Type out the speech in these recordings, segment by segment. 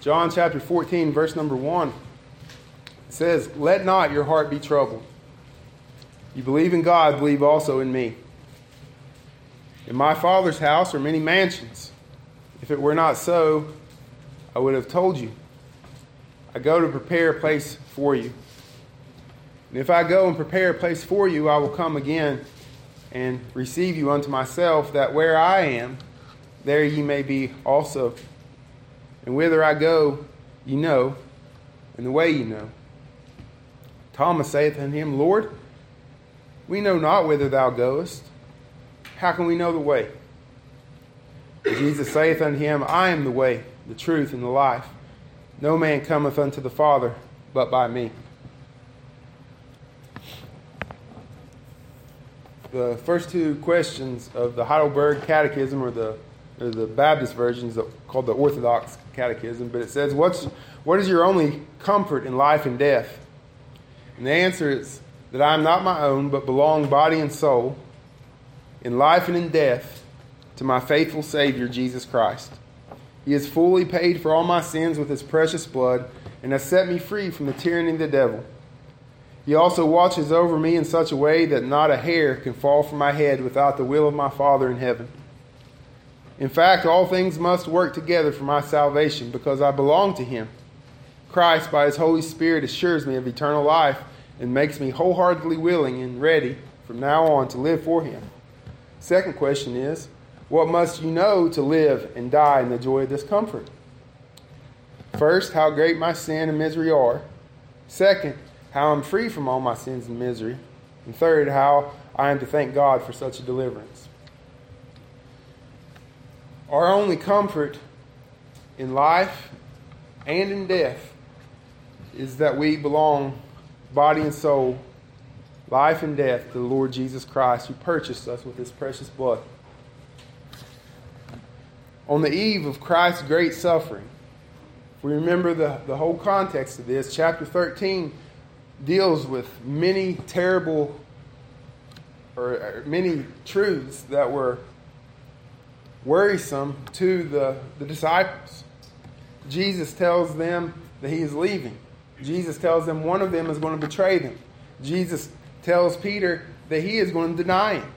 John chapter 14, verse number 1. Says, Let not your heart be troubled. You believe in God, believe also in me. In my Father's house are many mansions. If it were not so, I would have told you. I go to prepare a place for you. And if I go and prepare a place for you, I will come again and receive you unto myself, that where I am, there ye may be also. And whither I go, you know, and the way you know. Thomas saith unto him, Lord, we know not whither thou goest. How can we know the way? Jesus saith unto him, I am the way, the truth, and the life. No man cometh unto the Father but by me. The first two questions of the Heidelberg Catechism, or the, or the Baptist version, is called the Orthodox Catechism, but it says, What's, What is your only comfort in life and death? And the answer is that I am not my own, but belong body and soul, in life and in death, to my faithful Savior, Jesus Christ. He has fully paid for all my sins with his precious blood and has set me free from the tyranny of the devil. He also watches over me in such a way that not a hair can fall from my head without the will of my Father in heaven. In fact, all things must work together for my salvation because I belong to him. Christ, by his Holy Spirit, assures me of eternal life and makes me wholeheartedly willing and ready from now on to live for him. Second question is, what must you know to live and die in the joy of this comfort? First, how great my sin and misery are. Second, how I'm free from all my sins and misery. And third, how I am to thank God for such a deliverance. Our only comfort in life and in death is that we belong, body and soul, life and death, to the Lord Jesus Christ, who purchased us with his precious blood on the eve of Christ's great suffering. If we remember the, the whole context of this, chapter 13 deals with many terrible or, or many truths that were worrisome to the, the disciples. Jesus tells them that he is leaving. Jesus tells them one of them is going to betray them. Jesus tells Peter that he is going to deny him.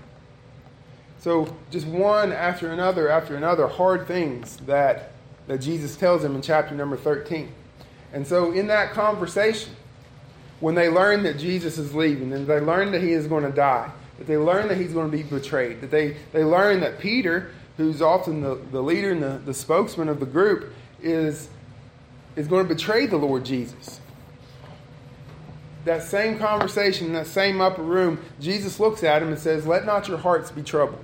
So, just one after another after another hard things that, that Jesus tells them in chapter number 13. And so, in that conversation, when they learn that Jesus is leaving and they learn that he is going to die, that they learn that he's going to be betrayed, that they, they learn that Peter, who's often the, the leader and the, the spokesman of the group, is, is going to betray the Lord Jesus. That same conversation in that same upper room, Jesus looks at him and says, Let not your hearts be troubled.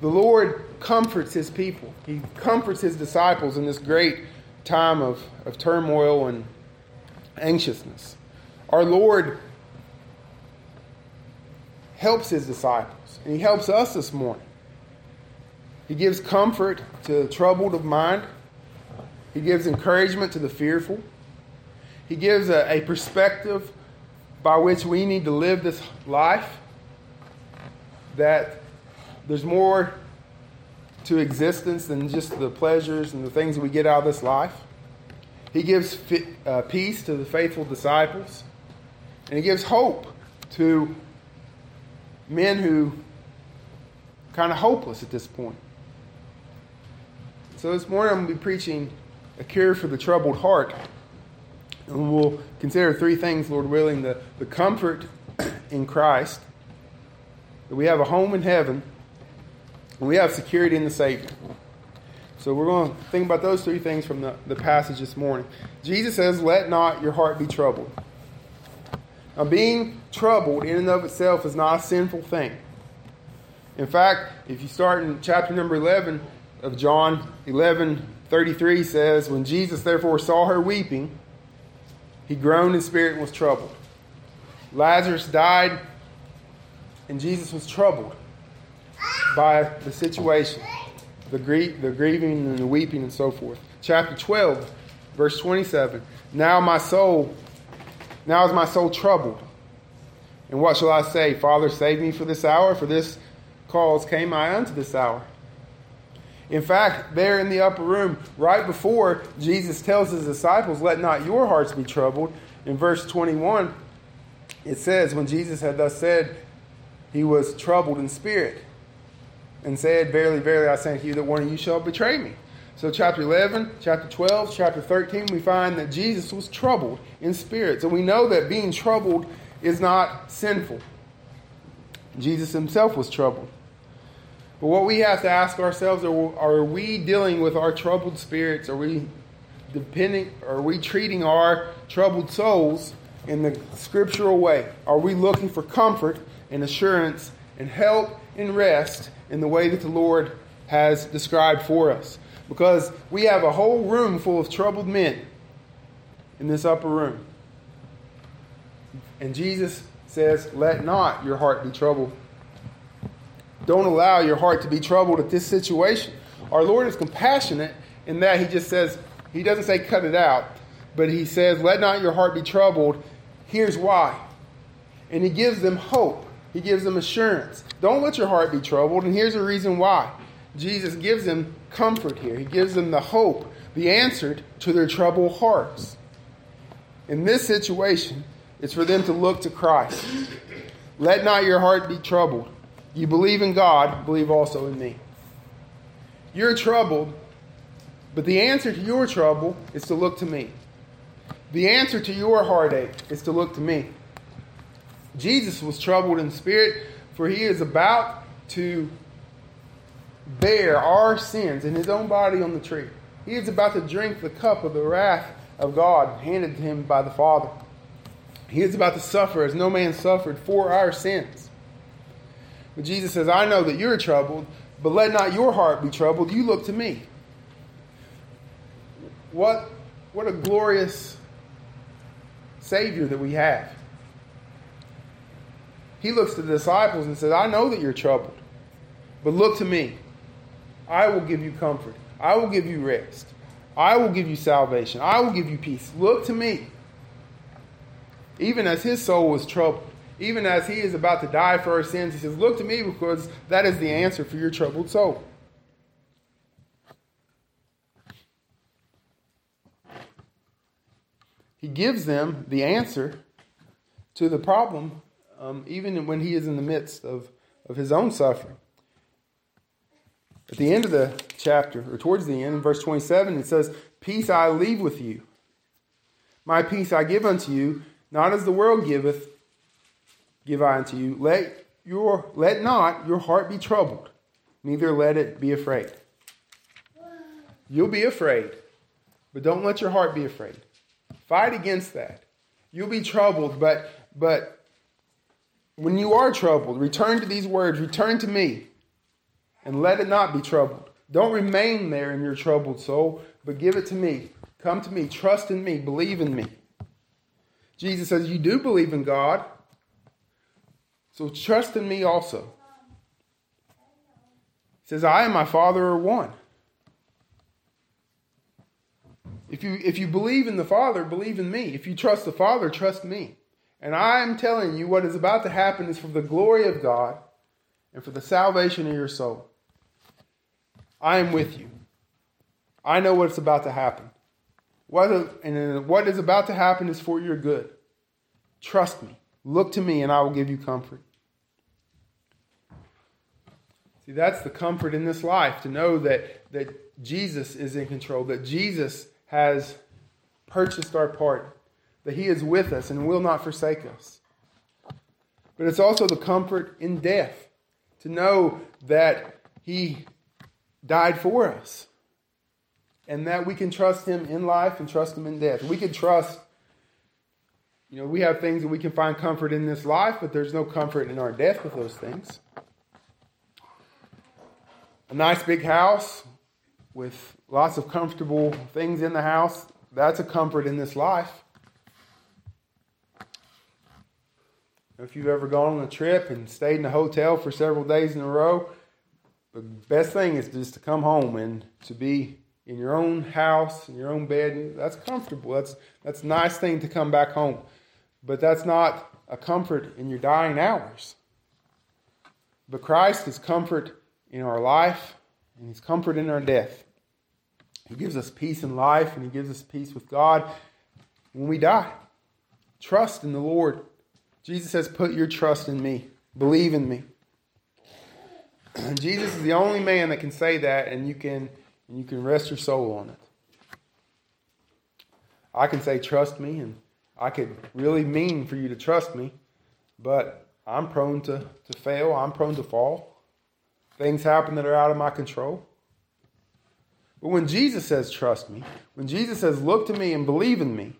The Lord comforts his people. He comforts his disciples in this great time of, of turmoil and anxiousness. Our Lord helps his disciples, and he helps us this morning. He gives comfort to the troubled of mind, he gives encouragement to the fearful, he gives a, a perspective by which we need to live this life that there's more to existence than just the pleasures and the things we get out of this life. He gives uh, peace to the faithful disciples, and he gives hope to men who kind of hopeless at this point. So this morning I'm going to be preaching a cure for the troubled heart. And we'll consider three things, Lord willing the, the comfort in Christ, that we have a home in heaven, and we have security in the Savior. So we're going to think about those three things from the, the passage this morning. Jesus says, Let not your heart be troubled. Now, being troubled in and of itself is not a sinful thing. In fact, if you start in chapter number 11 of John 11 33 says, When Jesus therefore saw her weeping, he groaned in spirit and was troubled. Lazarus died, and Jesus was troubled by the situation, the, grie- the grieving and the weeping and so forth. Chapter 12, verse 27. Now my soul, now is my soul troubled. And what shall I say? Father, save me for this hour, for this cause came I unto this hour. In fact, there in the upper room, right before Jesus tells his disciples, Let not your hearts be troubled, in verse 21, it says, When Jesus had thus said, he was troubled in spirit and said, Verily, verily, I say unto you that one of you shall betray me. So, chapter 11, chapter 12, chapter 13, we find that Jesus was troubled in spirit. So, we know that being troubled is not sinful. Jesus himself was troubled. But what we have to ask ourselves are, are we dealing with our troubled spirits? Are we depending are we treating our troubled souls in the scriptural way? Are we looking for comfort and assurance and help and rest in the way that the Lord has described for us? Because we have a whole room full of troubled men in this upper room. And Jesus says, Let not your heart be troubled. Don't allow your heart to be troubled at this situation. Our Lord is compassionate in that He just says, He doesn't say cut it out, but He says, Let not your heart be troubled. Here's why. And He gives them hope, He gives them assurance. Don't let your heart be troubled. And here's the reason why. Jesus gives them comfort here, He gives them the hope, the answer to their troubled hearts. In this situation, it's for them to look to Christ. Let not your heart be troubled. You believe in God, believe also in me. You're troubled, but the answer to your trouble is to look to me. The answer to your heartache is to look to me. Jesus was troubled in spirit, for he is about to bear our sins in his own body on the tree. He is about to drink the cup of the wrath of God handed to him by the Father. He is about to suffer as no man suffered for our sins. But Jesus says, I know that you're troubled, but let not your heart be troubled. You look to me. What, what a glorious Savior that we have. He looks to the disciples and says, I know that you're troubled, but look to me. I will give you comfort. I will give you rest. I will give you salvation. I will give you peace. Look to me. Even as his soul was troubled, even as he is about to die for our sins, he says, Look to me because that is the answer for your troubled soul. He gives them the answer to the problem, um, even when he is in the midst of, of his own suffering. At the end of the chapter, or towards the end, in verse 27, it says, Peace I leave with you. My peace I give unto you, not as the world giveth, give I unto you. Let your let not your heart be troubled, neither let it be afraid. You'll be afraid, but don't let your heart be afraid. Fight against that. You'll be troubled, but but when you are troubled, return to these words, return to me, and let it not be troubled. Don't remain there in your troubled soul, but give it to me. Come to me, trust in me, believe in me. Jesus says, You do believe in God, so trust in me also. He says, I and my Father are one. If you, if you believe in the Father, believe in me. If you trust the Father, trust me. And I am telling you what is about to happen is for the glory of God and for the salvation of your soul. I am with you. I know what's about to happen. What, and what is about to happen is for your good. Trust me. Look to me, and I will give you comfort. See, that's the comfort in this life to know that, that Jesus is in control, that Jesus has purchased our part, that He is with us and will not forsake us. But it's also the comfort in death to know that He died for us and that we can trust him in life and trust him in death. We can trust, you know, we have things that we can find comfort in this life, but there's no comfort in our death with those things. A nice big house with lots of comfortable things in the house, that's a comfort in this life. If you've ever gone on a trip and stayed in a hotel for several days in a row, the best thing is just to come home and to be in your own house, in your own bed. That's comfortable. That's that's a nice thing to come back home. But that's not a comfort in your dying hours. But Christ is comfort in our life and He's comfort in our death. He gives us peace in life, and He gives us peace with God when we die. Trust in the Lord. Jesus says, Put your trust in me, believe in me. Jesus is the only man that can say that, and you can, and you can rest your soul on it. I can say, Trust me, and I could really mean for you to trust me, but I'm prone to, to fail, I'm prone to fall. Things happen that are out of my control. But when Jesus says, Trust me, when Jesus says, Look to me and believe in me,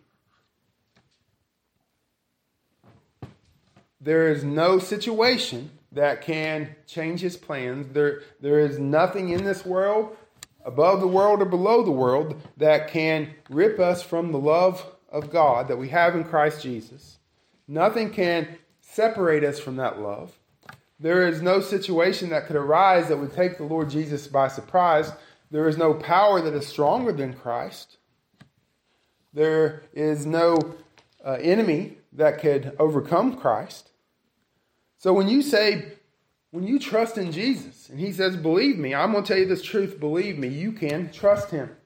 there is no situation that can change his plans. There, there is nothing in this world, above the world or below the world, that can rip us from the love of God that we have in Christ Jesus. Nothing can separate us from that love. There is no situation that could arise that would take the Lord Jesus by surprise. There is no power that is stronger than Christ. There is no uh, enemy that could overcome Christ. So when you say, when you trust in Jesus, and He says, Believe me, I'm going to tell you this truth, believe me, you can trust Him.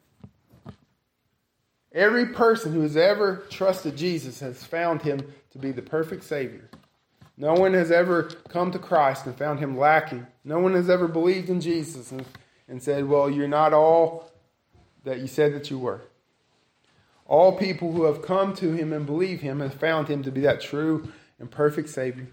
Every person who has ever trusted Jesus has found Him to be the perfect Savior. No one has ever come to Christ and found him lacking. No one has ever believed in Jesus and, and said, Well, you're not all that you said that you were. All people who have come to him and believe him have found him to be that true and perfect Savior.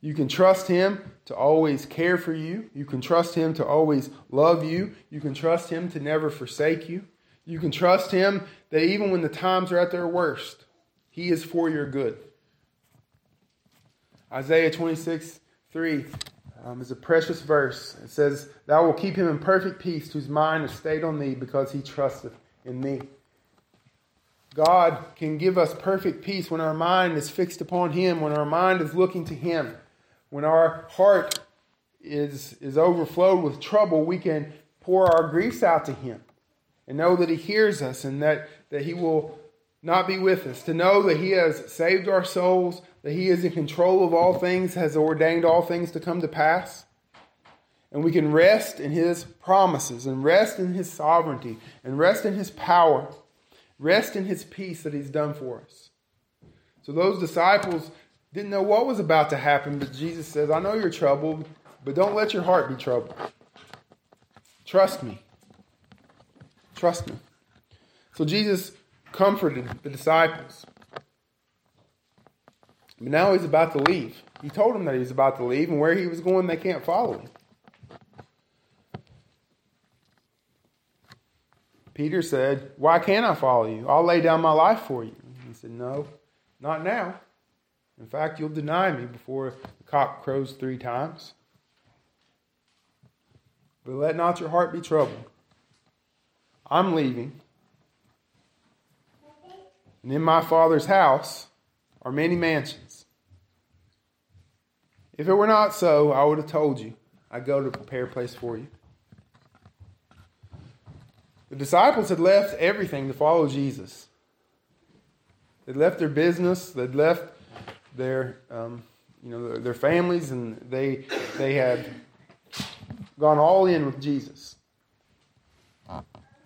You can trust him to always care for you. You can trust him to always love you. You can trust him to never forsake you. You can trust him that even when the times are at their worst, he is for your good. Isaiah 26, 3 um, is a precious verse. It says, Thou will keep him in perfect peace whose mind is stayed on thee because he trusteth in me. God can give us perfect peace when our mind is fixed upon him, when our mind is looking to him. When our heart is, is overflowed with trouble, we can pour our griefs out to him and know that he hears us and that, that he will not be with us. To know that he has saved our souls that He is in control of all things, has ordained all things to come to pass. And we can rest in His promises and rest in His sovereignty and rest in His power, rest in His peace that He's done for us. So those disciples didn't know what was about to happen, but Jesus says, I know you're troubled, but don't let your heart be troubled. Trust me. Trust me. So Jesus comforted the disciples. But now he's about to leave. He told them that he was about to leave, and where he was going, they can't follow him. Peter said, Why can't I follow you? I'll lay down my life for you. He said, No, not now. In fact, you'll deny me before the cock crows three times. But let not your heart be troubled. I'm leaving. And in my Father's house are many mansions. If it were not so, I would have told you. I go to prepare a place for you. The disciples had left everything to follow Jesus. They'd left their business. They'd left their, um, you know, their families, and they they had gone all in with Jesus.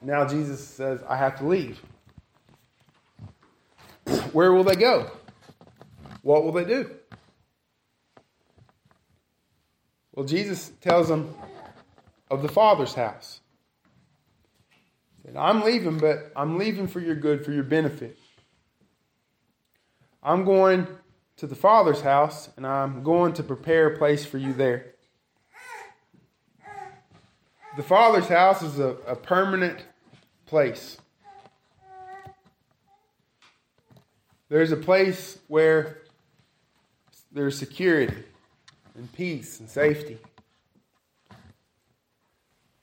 Now Jesus says, "I have to leave." Where will they go? What will they do? Well, Jesus tells them of the Father's house. I'm leaving, but I'm leaving for your good, for your benefit. I'm going to the Father's house, and I'm going to prepare a place for you there. The Father's house is a, a permanent place. There's a place where there's security and peace and safety.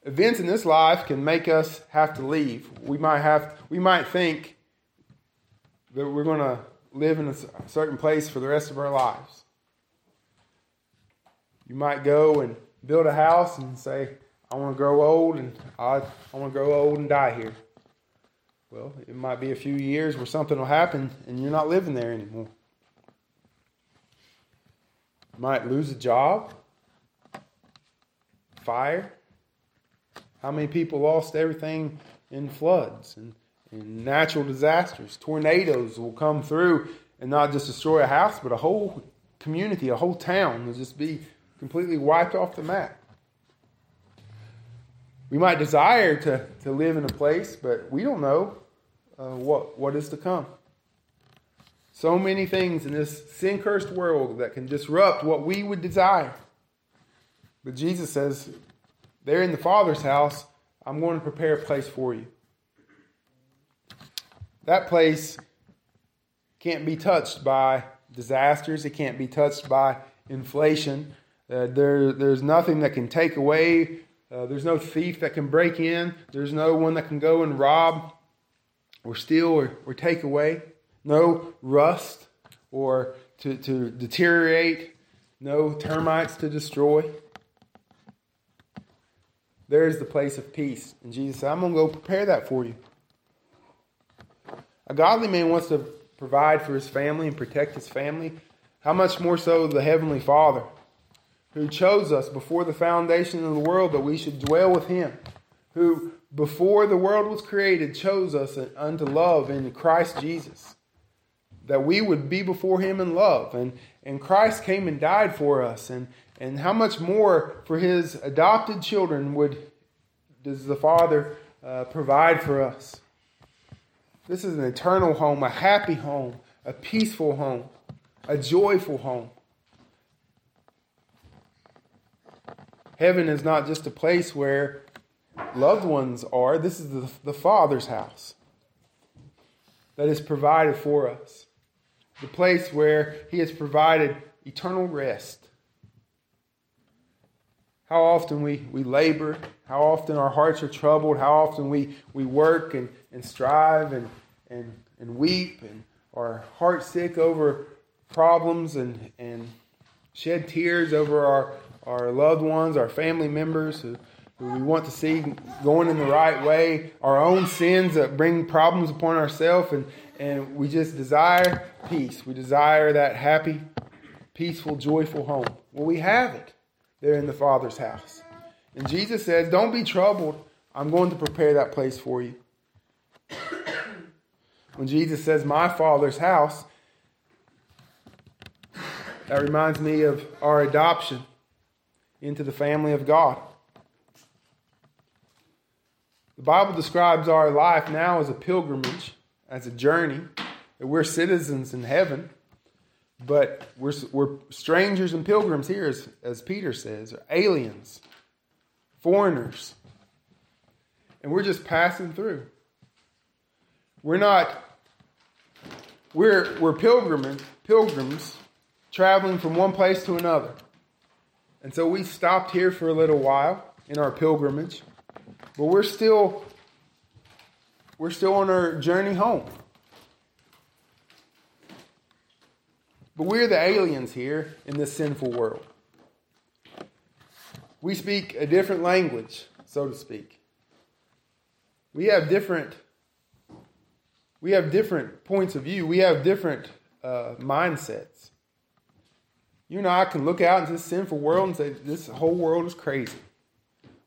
Events in this life can make us have to leave. We might have we might think that we're going to live in a certain place for the rest of our lives. You might go and build a house and say, I want to grow old and I, I want to grow old and die here. Well, it might be a few years where something will happen and you're not living there anymore might lose a job, fire, How many people lost everything in floods and, and natural disasters? Tornadoes will come through and not just destroy a house, but a whole community, a whole town will just be completely wiped off the map. We might desire to, to live in a place, but we don't know uh, what, what is to come. So many things in this sin cursed world that can disrupt what we would desire. But Jesus says, There in the Father's house, I'm going to prepare a place for you. That place can't be touched by disasters, it can't be touched by inflation. Uh, there, there's nothing that can take away, uh, there's no thief that can break in, there's no one that can go and rob or steal or, or take away, no rust or to, to deteriorate, no termites to destroy. There's the place of peace. And Jesus said, I'm going to go prepare that for you. A godly man wants to provide for his family and protect his family. How much more so the Heavenly Father, who chose us before the foundation of the world that we should dwell with him, who before the world was created chose us unto love in Christ Jesus, that we would be before him in love. And, and Christ came and died for us. And, and how much more for his adopted children would does the Father uh, provide for us? This is an eternal home, a happy home, a peaceful home, a joyful home. Heaven is not just a place where loved ones are, this is the, the Father's house that is provided for us, the place where He has provided eternal rest. How often we, we labor, how often our hearts are troubled, how often we, we work and, and strive and, and, and weep and are heart sick over problems and, and shed tears over our, our loved ones, our family members who, who we want to see going in the right way, our own sins that bring problems upon ourselves, and, and we just desire peace. We desire that happy, peaceful, joyful home. Well, we have it. They're in the Father's house. And Jesus says, Don't be troubled. I'm going to prepare that place for you. when Jesus says, My Father's house, that reminds me of our adoption into the family of God. The Bible describes our life now as a pilgrimage, as a journey, that we're citizens in heaven. But we're, we're strangers and pilgrims here, as, as Peter says, or aliens, foreigners. And we're just passing through. We're not, we're, we're pilgrims, pilgrims traveling from one place to another. And so we stopped here for a little while in our pilgrimage, but we're still, we're still on our journey home. But we're the aliens here in this sinful world. We speak a different language, so to speak. We have different we have different points of view. We have different uh, mindsets. You know, I can look out into this sinful world and say, this whole world is crazy.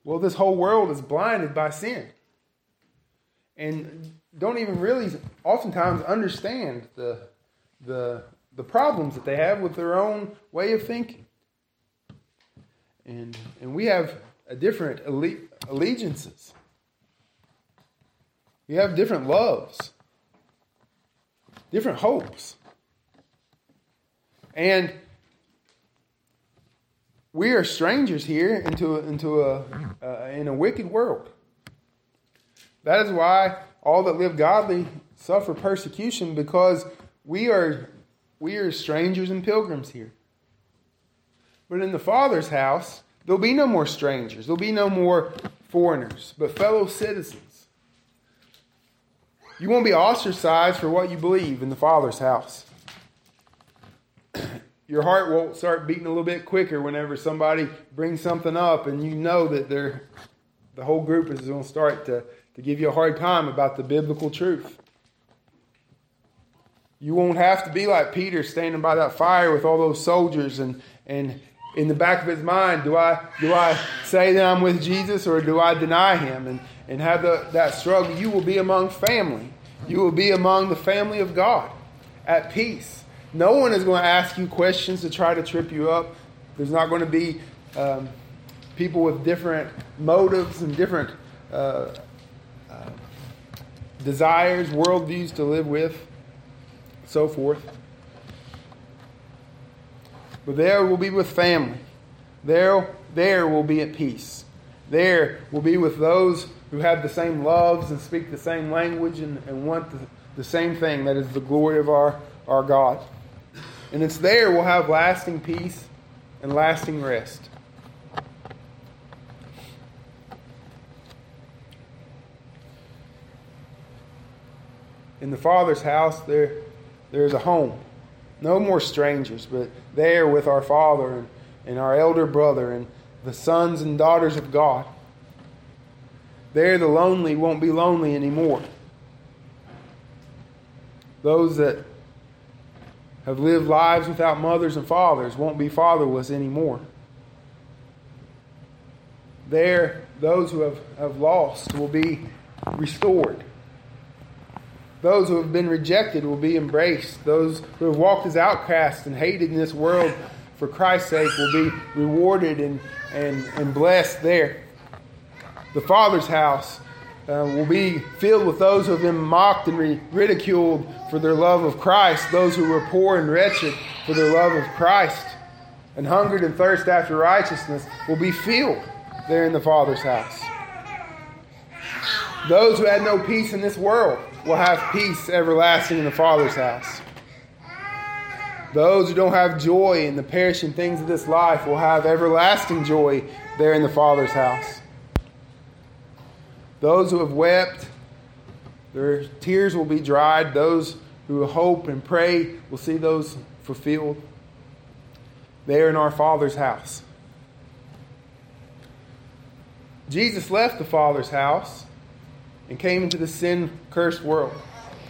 Well, this whole world is blinded by sin. And don't even really oftentimes understand the, the the problems that they have with their own way of thinking. And, and we have a different alle- allegiances. We have different loves, different hopes. And we are strangers here into into a uh, in a wicked world. That is why all that live godly suffer persecution because we are we are strangers and pilgrims here. But in the Father's house, there'll be no more strangers, there'll be no more foreigners, but fellow citizens. You won't be ostracized for what you believe in the Father's house. Your heart will start beating a little bit quicker whenever somebody brings something up and you know that they're, the whole group is going to start to, to give you a hard time about the biblical truth. You won't have to be like Peter standing by that fire with all those soldiers and, and in the back of his mind, do I, do I say that I'm with Jesus or do I deny him? And, and have the, that struggle. You will be among family. You will be among the family of God at peace. No one is going to ask you questions to try to trip you up. There's not going to be um, people with different motives and different uh, uh, desires, worldviews to live with, so forth. But there will be with family. There, there will be at peace. There will be with those who have the same loves and speak the same language and, and want the, the same thing that is the glory of our, our God. And it's there we'll have lasting peace and lasting rest. In the Father's house, there, there's a home. No more strangers, but there with our Father and, and our elder brother and the sons and daughters of God. There, the lonely won't be lonely anymore. Those that have lived lives without mothers and fathers won't be fatherless anymore. There, those who have, have lost will be restored. Those who have been rejected will be embraced. Those who have walked as outcasts and hated in this world for Christ's sake will be rewarded and, and, and blessed there. The Father's house uh, will be filled with those who have been mocked and ridiculed for their love of Christ, those who were poor and wretched for their love of Christ, and hungered and thirst after righteousness will be filled there in the Father's house. Those who had no peace in this world will have peace everlasting in the Father's house. Those who don't have joy in the perishing things of this life will have everlasting joy there in the Father's house. Those who have wept, their tears will be dried. Those who hope and pray will see those fulfilled. They are in our Father's house. Jesus left the Father's house and came into the sin cursed world.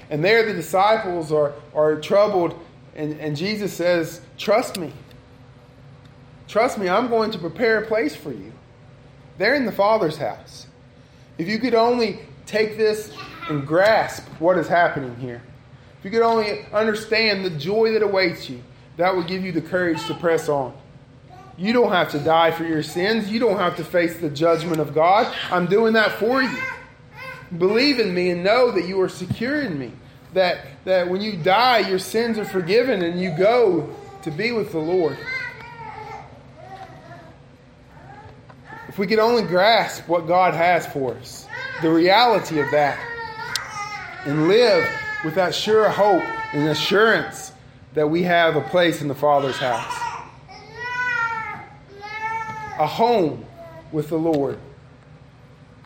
And there the disciples are, are troubled, and, and Jesus says, Trust me. Trust me, I'm going to prepare a place for you. They're in the Father's house. If you could only take this and grasp what is happening here, if you could only understand the joy that awaits you, that would give you the courage to press on. You don't have to die for your sins. You don't have to face the judgment of God. I'm doing that for you. Believe in me and know that you are secure in me. That, that when you die, your sins are forgiven and you go to be with the Lord. If we could only grasp what God has for us, the reality of that, and live with that sure hope and assurance that we have a place in the Father's house, a home with the Lord,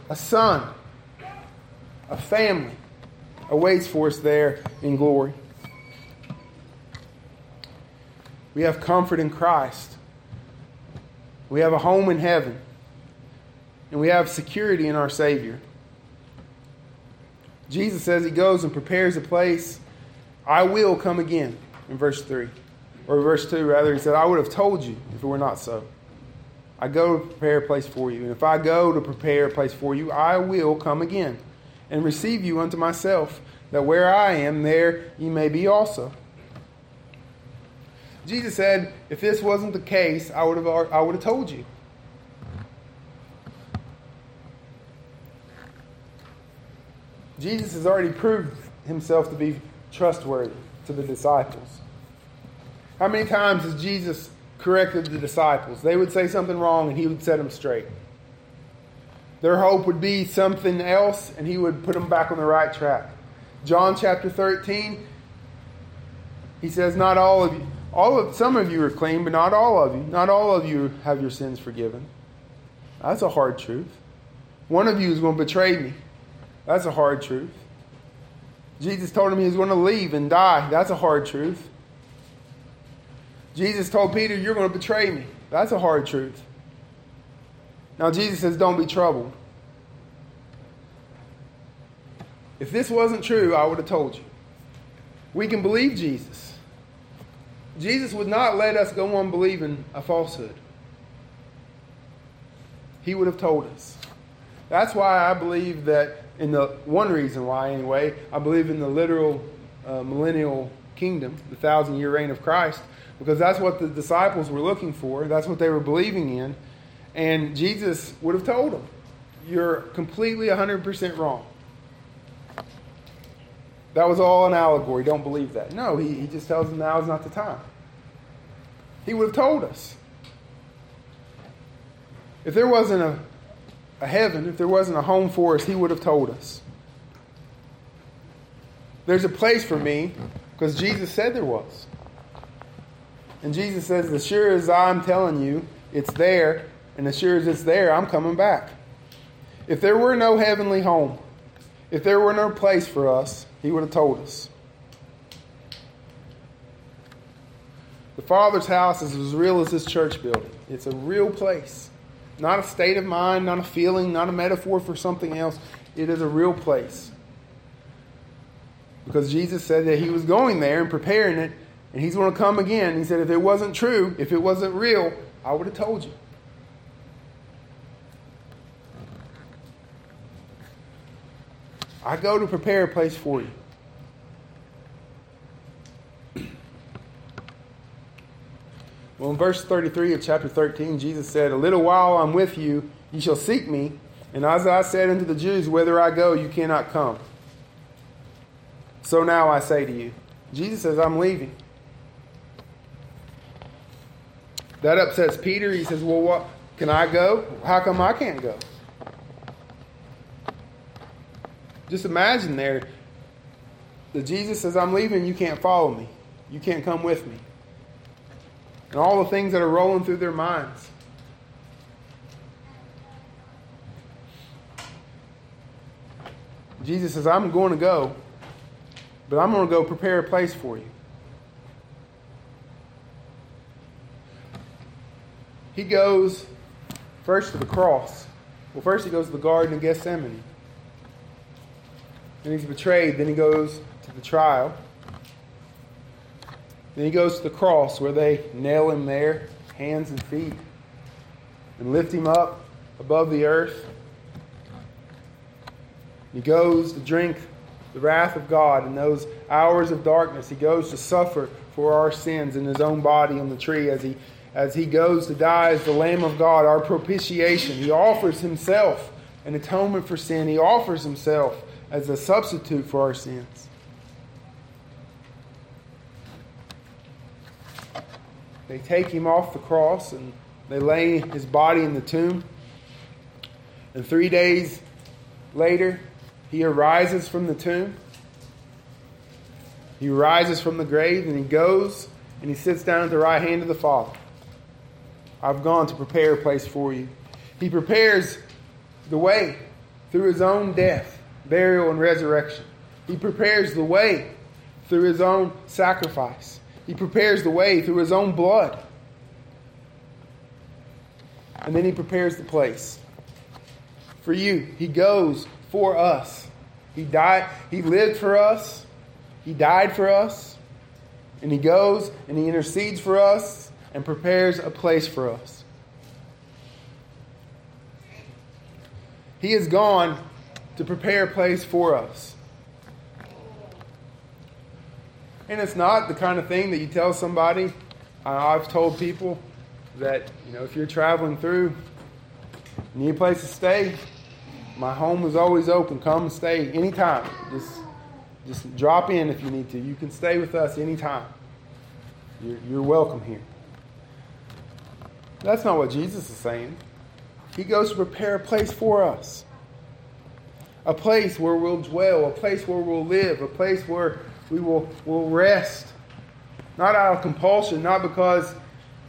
a son a family awaits for us there in glory. We have comfort in Christ. We have a home in heaven. And we have security in our Savior. Jesus says he goes and prepares a place. I will come again, in verse 3. Or verse 2, rather. He said, I would have told you if it were not so. I go to prepare a place for you. And if I go to prepare a place for you, I will come again and receive you unto myself, that where I am, there ye may be also. Jesus said, if this wasn't the case, I would have, I would have told you. Jesus has already proved himself to be trustworthy to the disciples. How many times has Jesus corrected the disciples? They would say something wrong and he would set them straight. Their hope would be something else, and he would put them back on the right track. John chapter 13, he says, Not all of you, all of some of you are clean, but not all of you. Not all of you have your sins forgiven. That's a hard truth. One of you is going to betray me. That's a hard truth. Jesus told him he was going to leave and die. That's a hard truth. Jesus told Peter, You're going to betray me. That's a hard truth. Now, Jesus says, Don't be troubled. If this wasn't true, I would have told you. We can believe Jesus. Jesus would not let us go on believing a falsehood. he would have told us. That's why I believe that, in the one reason why, anyway, I believe in the literal uh, millennial kingdom, the thousand year reign of Christ, because that's what the disciples were looking for. That's what they were believing in. And Jesus would have told them, You're completely 100% wrong. That was all an allegory. Don't believe that. No, he, he just tells them now is not the time. He would have told us. If there wasn't a, a heaven, if there wasn't a home for us, he would have told us. There's a place for me because Jesus said there was. And Jesus says, As sure as I'm telling you, it's there, and as sure as it's there, I'm coming back. If there were no heavenly home, if there were no place for us, he would have told us. The Father's house is as real as this church building. It's a real place. Not a state of mind, not a feeling, not a metaphor for something else. It is a real place. Because Jesus said that he was going there and preparing it, and he's going to come again. He said, if it wasn't true, if it wasn't real, I would have told you. I go to prepare a place for you. Well, in verse 33 of chapter 13, Jesus said, A little while I'm with you, you shall seek me. And as I said unto the Jews, Whither I go, you cannot come. So now I say to you, Jesus says, I'm leaving. That upsets Peter. He says, Well, what? Can I go? How come I can't go? Just imagine there that Jesus says, I'm leaving, you can't follow me. You can't come with me and all the things that are rolling through their minds. Jesus says, I'm going to go, but I'm going to go prepare a place for you. He goes first to the cross. Well, first he goes to the Garden of Gethsemane. Then he's betrayed. Then he goes to the trial. Then he goes to the cross where they nail him there, hands and feet, and lift him up above the earth. He goes to drink the wrath of God in those hours of darkness. He goes to suffer for our sins in his own body on the tree as he as he goes to die as the Lamb of God, our propitiation. He offers himself an atonement for sin. He offers himself as a substitute for our sins. They take him off the cross and they lay his body in the tomb. And three days later, he arises from the tomb. He rises from the grave and he goes and he sits down at the right hand of the Father. I've gone to prepare a place for you. He prepares the way through his own death, burial, and resurrection. He prepares the way through his own sacrifice. He prepares the way through his own blood. And then he prepares the place for you. He goes for us. He died, he lived for us. He died for us. And he goes and he intercedes for us and prepares a place for us. He has gone to prepare a place for us. And it's not the kind of thing that you tell somebody. I've told people that, you know, if you're traveling through, need a place to stay, my home is always open. Come and stay anytime. Just, just drop in if you need to. You can stay with us anytime. You're, you're welcome here. That's not what Jesus is saying. He goes to prepare a place for us. A place where we'll dwell, a place where we'll live, a place where we will will rest. Not out of compulsion, not because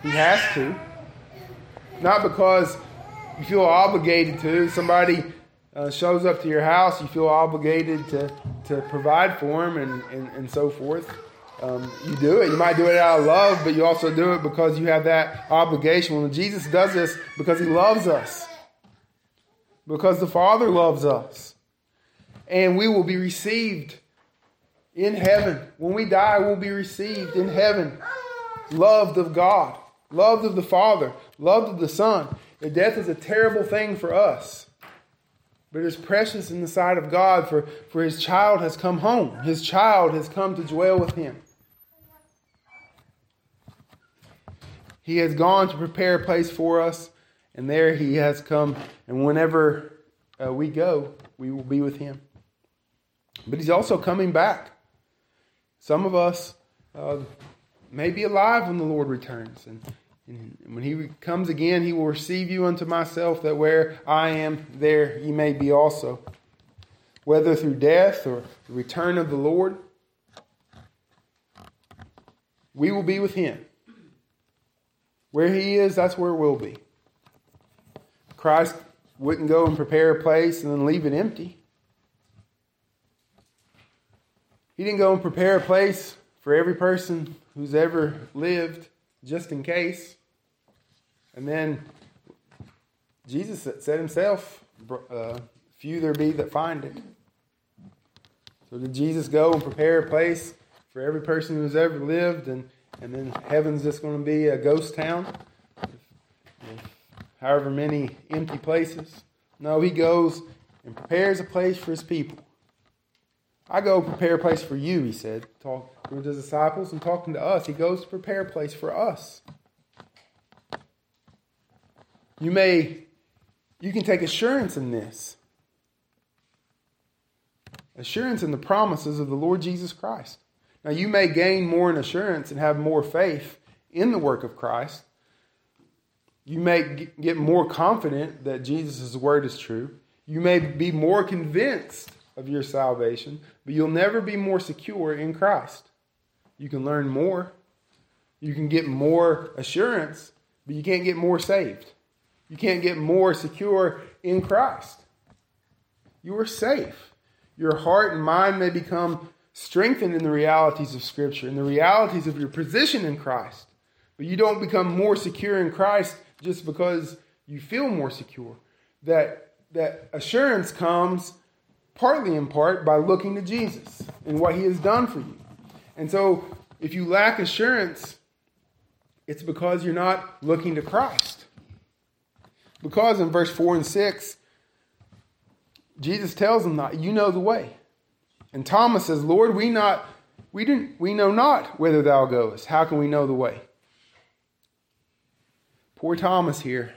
he has to, not because you feel obligated to. Somebody uh, shows up to your house, you feel obligated to, to provide for them and, and, and so forth. Um, you do it. You might do it out of love, but you also do it because you have that obligation. When Jesus does this because he loves us, because the Father loves us, and we will be received in heaven. When we die, we'll be received in heaven, loved of God, loved of the Father, loved of the Son. that death is a terrible thing for us. But it's precious in the sight of God, for, for his child has come home. His child has come to dwell with him. He has gone to prepare a place for us, and there he has come. And whenever uh, we go, we will be with him. But he's also coming back. Some of us uh, may be alive when the Lord returns. And, and when he comes again, he will receive you unto myself, that where I am, there ye may be also. Whether through death or the return of the Lord, we will be with him. Where he is, that's where we'll be. Christ wouldn't go and prepare a place and then leave it empty. He didn't go and prepare a place for every person who's ever lived, just in case. And then Jesus said himself, uh, Few there be that find it. So did Jesus go and prepare a place for every person who's ever lived, and, and then heaven's just going to be a ghost town? however many empty places. No, he goes and prepares a place for his people. I go prepare a place for you, he said, talking to his disciples and talking to us. He goes to prepare a place for us. You may, you can take assurance in this. Assurance in the promises of the Lord Jesus Christ. Now, you may gain more in assurance and have more faith in the work of Christ you may get more confident that Jesus' word is true. You may be more convinced of your salvation, but you'll never be more secure in Christ. You can learn more. You can get more assurance, but you can't get more saved. You can't get more secure in Christ. You are safe. Your heart and mind may become strengthened in the realities of Scripture, in the realities of your position in Christ. But you don't become more secure in Christ just because you feel more secure. That that assurance comes partly in part by looking to Jesus and what he has done for you. And so if you lack assurance, it's because you're not looking to Christ. Because in verse 4 and 6, Jesus tells them that you know the way. And Thomas says, Lord, we not we didn't we know not whither thou goest. How can we know the way? Poor Thomas here.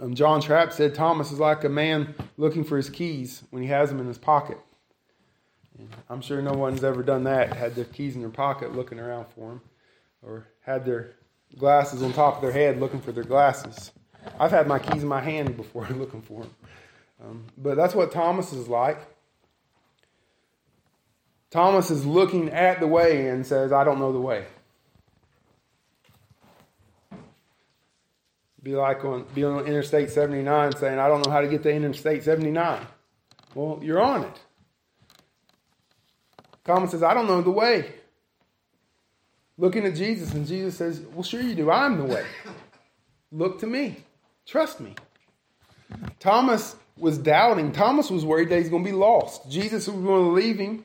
Um, John Trapp said Thomas is like a man looking for his keys when he has them in his pocket. And I'm sure no one's ever done that, had their keys in their pocket looking around for them, or had their glasses on top of their head looking for their glasses. I've had my keys in my hand before looking for them. Um, but that's what Thomas is like. Thomas is looking at the way and says, I don't know the way. Be like on be on Interstate 79 saying, I don't know how to get to Interstate 79. Well, you're on it. Thomas says, I don't know the way. Looking at Jesus, and Jesus says, Well, sure you do. I'm the way. Look to me. Trust me. Thomas was doubting. Thomas was worried that he's going to be lost. Jesus was going to leave him.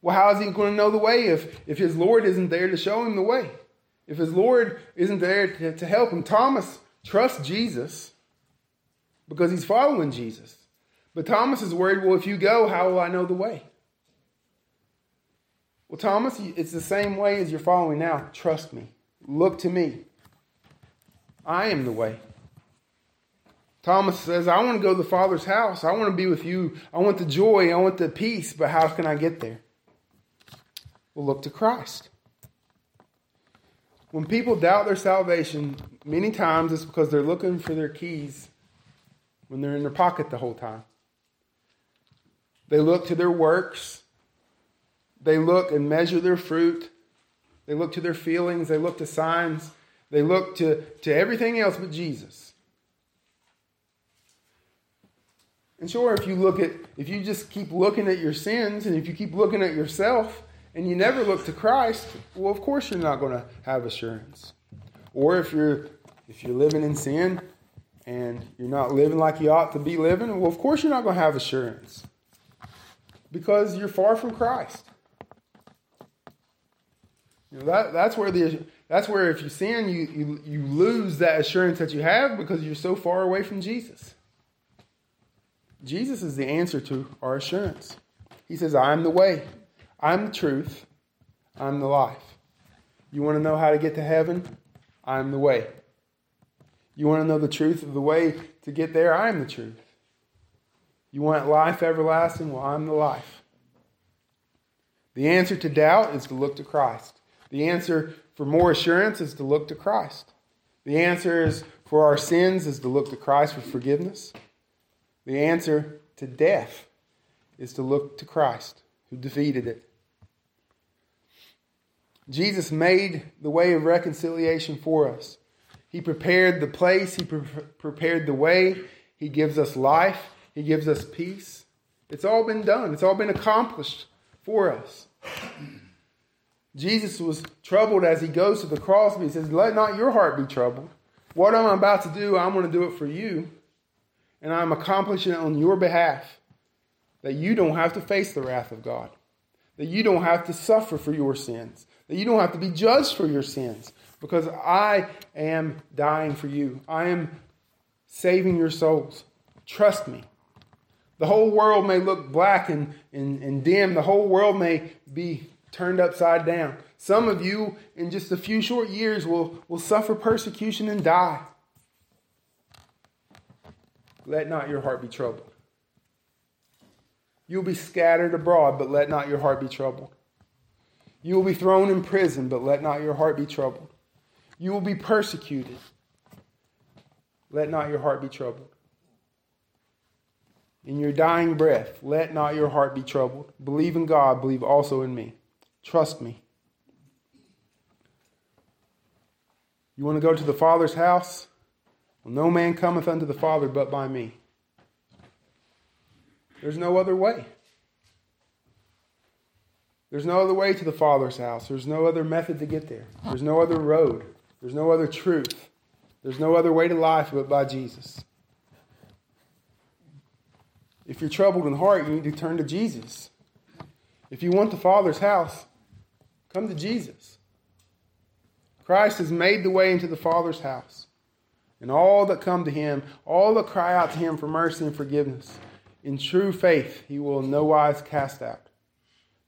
Well, how is he going to know the way if, if his Lord isn't there to show him the way? If his Lord isn't there to, to help him, Thomas Trust Jesus because he's following Jesus. But Thomas is worried, well, if you go, how will I know the way? Well, Thomas, it's the same way as you're following now. Trust me. Look to me. I am the way. Thomas says, I want to go to the Father's house. I want to be with you. I want the joy. I want the peace. But how can I get there? Well, look to Christ. When people doubt their salvation, many times it's because they're looking for their keys when they're in their pocket the whole time. They look to their works. They look and measure their fruit. They look to their feelings. They look to signs. They look to, to everything else but Jesus. And sure, if you look at, if you just keep looking at your sins and if you keep looking at yourself, and you never look to Christ, well, of course you're not going to have assurance. Or if you're if you're living in sin and you're not living like you ought to be living, well, of course you're not going to have assurance because you're far from Christ. You know, that, that's where the That's where if you sin, you, you, you lose that assurance that you have because you're so far away from Jesus. Jesus is the answer to our assurance. He says, I'm the way, I'm the truth, I'm the life. You want to know how to get to heaven? I'm the way. You want to know the truth of the way to get there? I'm the truth. You want life everlasting? Well, I'm the life. The answer to doubt is to look to Christ. The answer for more assurance is to look to Christ. The answer is for our sins is to look to Christ for forgiveness. The answer to death is to look to Christ who defeated it. Jesus made the way of reconciliation for us. He prepared the place, He pre- prepared the way. He gives us life, He gives us peace. It's all been done, it's all been accomplished for us. Jesus was troubled as he goes to the cross, but he says, Let not your heart be troubled. What I'm about to do, I'm going to do it for you, and I'm accomplishing it on your behalf. That you don't have to face the wrath of God, that you don't have to suffer for your sins, that you don't have to be judged for your sins, because I am dying for you. I am saving your souls. Trust me. The whole world may look black and, and, and dim, the whole world may be turned upside down. Some of you, in just a few short years, will, will suffer persecution and die. Let not your heart be troubled. You'll be scattered abroad, but let not your heart be troubled. You will be thrown in prison, but let not your heart be troubled. You will be persecuted. Let not your heart be troubled. In your dying breath, let not your heart be troubled. Believe in God, believe also in me. Trust me. You want to go to the Father's house? Well, no man cometh unto the Father but by me. There's no other way. There's no other way to the Father's house. There's no other method to get there. There's no other road. There's no other truth. There's no other way to life but by Jesus. If you're troubled in heart, you need to turn to Jesus. If you want the Father's house, Come to Jesus. Christ has made the way into the Father's house. And all that come to him, all that cry out to him for mercy and forgiveness, in true faith, he will in no wise cast out.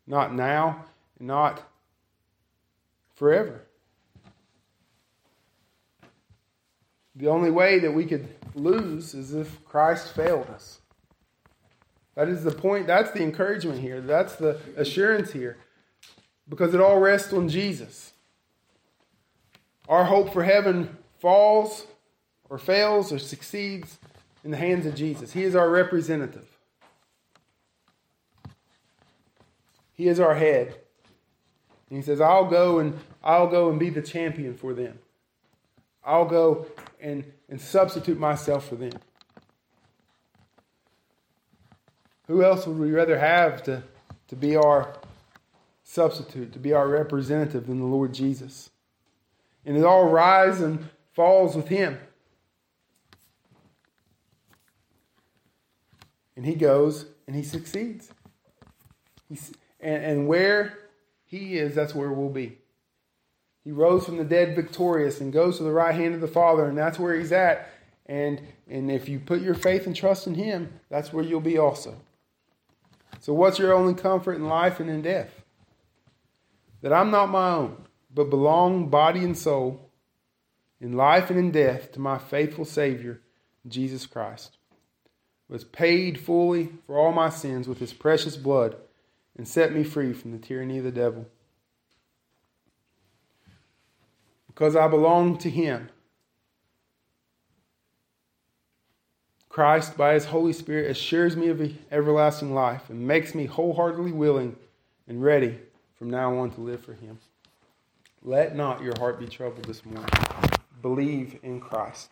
Not now, not forever. The only way that we could lose is if Christ failed us. That is the point. That's the encouragement here. That's the assurance here because it all rests on Jesus. Our hope for heaven falls or fails or succeeds in the hands of Jesus. He is our representative. He is our head. And he says, I'll go and I'll go and be the champion for them. I'll go and, and substitute myself for them. Who else would we rather have to, to be our substitute, to be our representative than the Lord Jesus. And it all rises and falls with Him. And He goes and He succeeds. He's, and, and where He is, that's where we'll be. He rose from the dead victorious and goes to the right hand of the Father, and that's where He's at. And, and if you put your faith and trust in Him, that's where you'll be also. So, what's your only comfort in life and in death? that I'm not my own, but belong body and soul, in life and in death, to my faithful Savior, Jesus Christ, was paid fully for all my sins with his precious blood and set me free from the tyranny of the devil. Because I belong to him, Christ, by his Holy Spirit, assures me of everlasting life and makes me wholeheartedly willing and ready from now on to live for Him. Let not your heart be troubled this morning. Believe in Christ.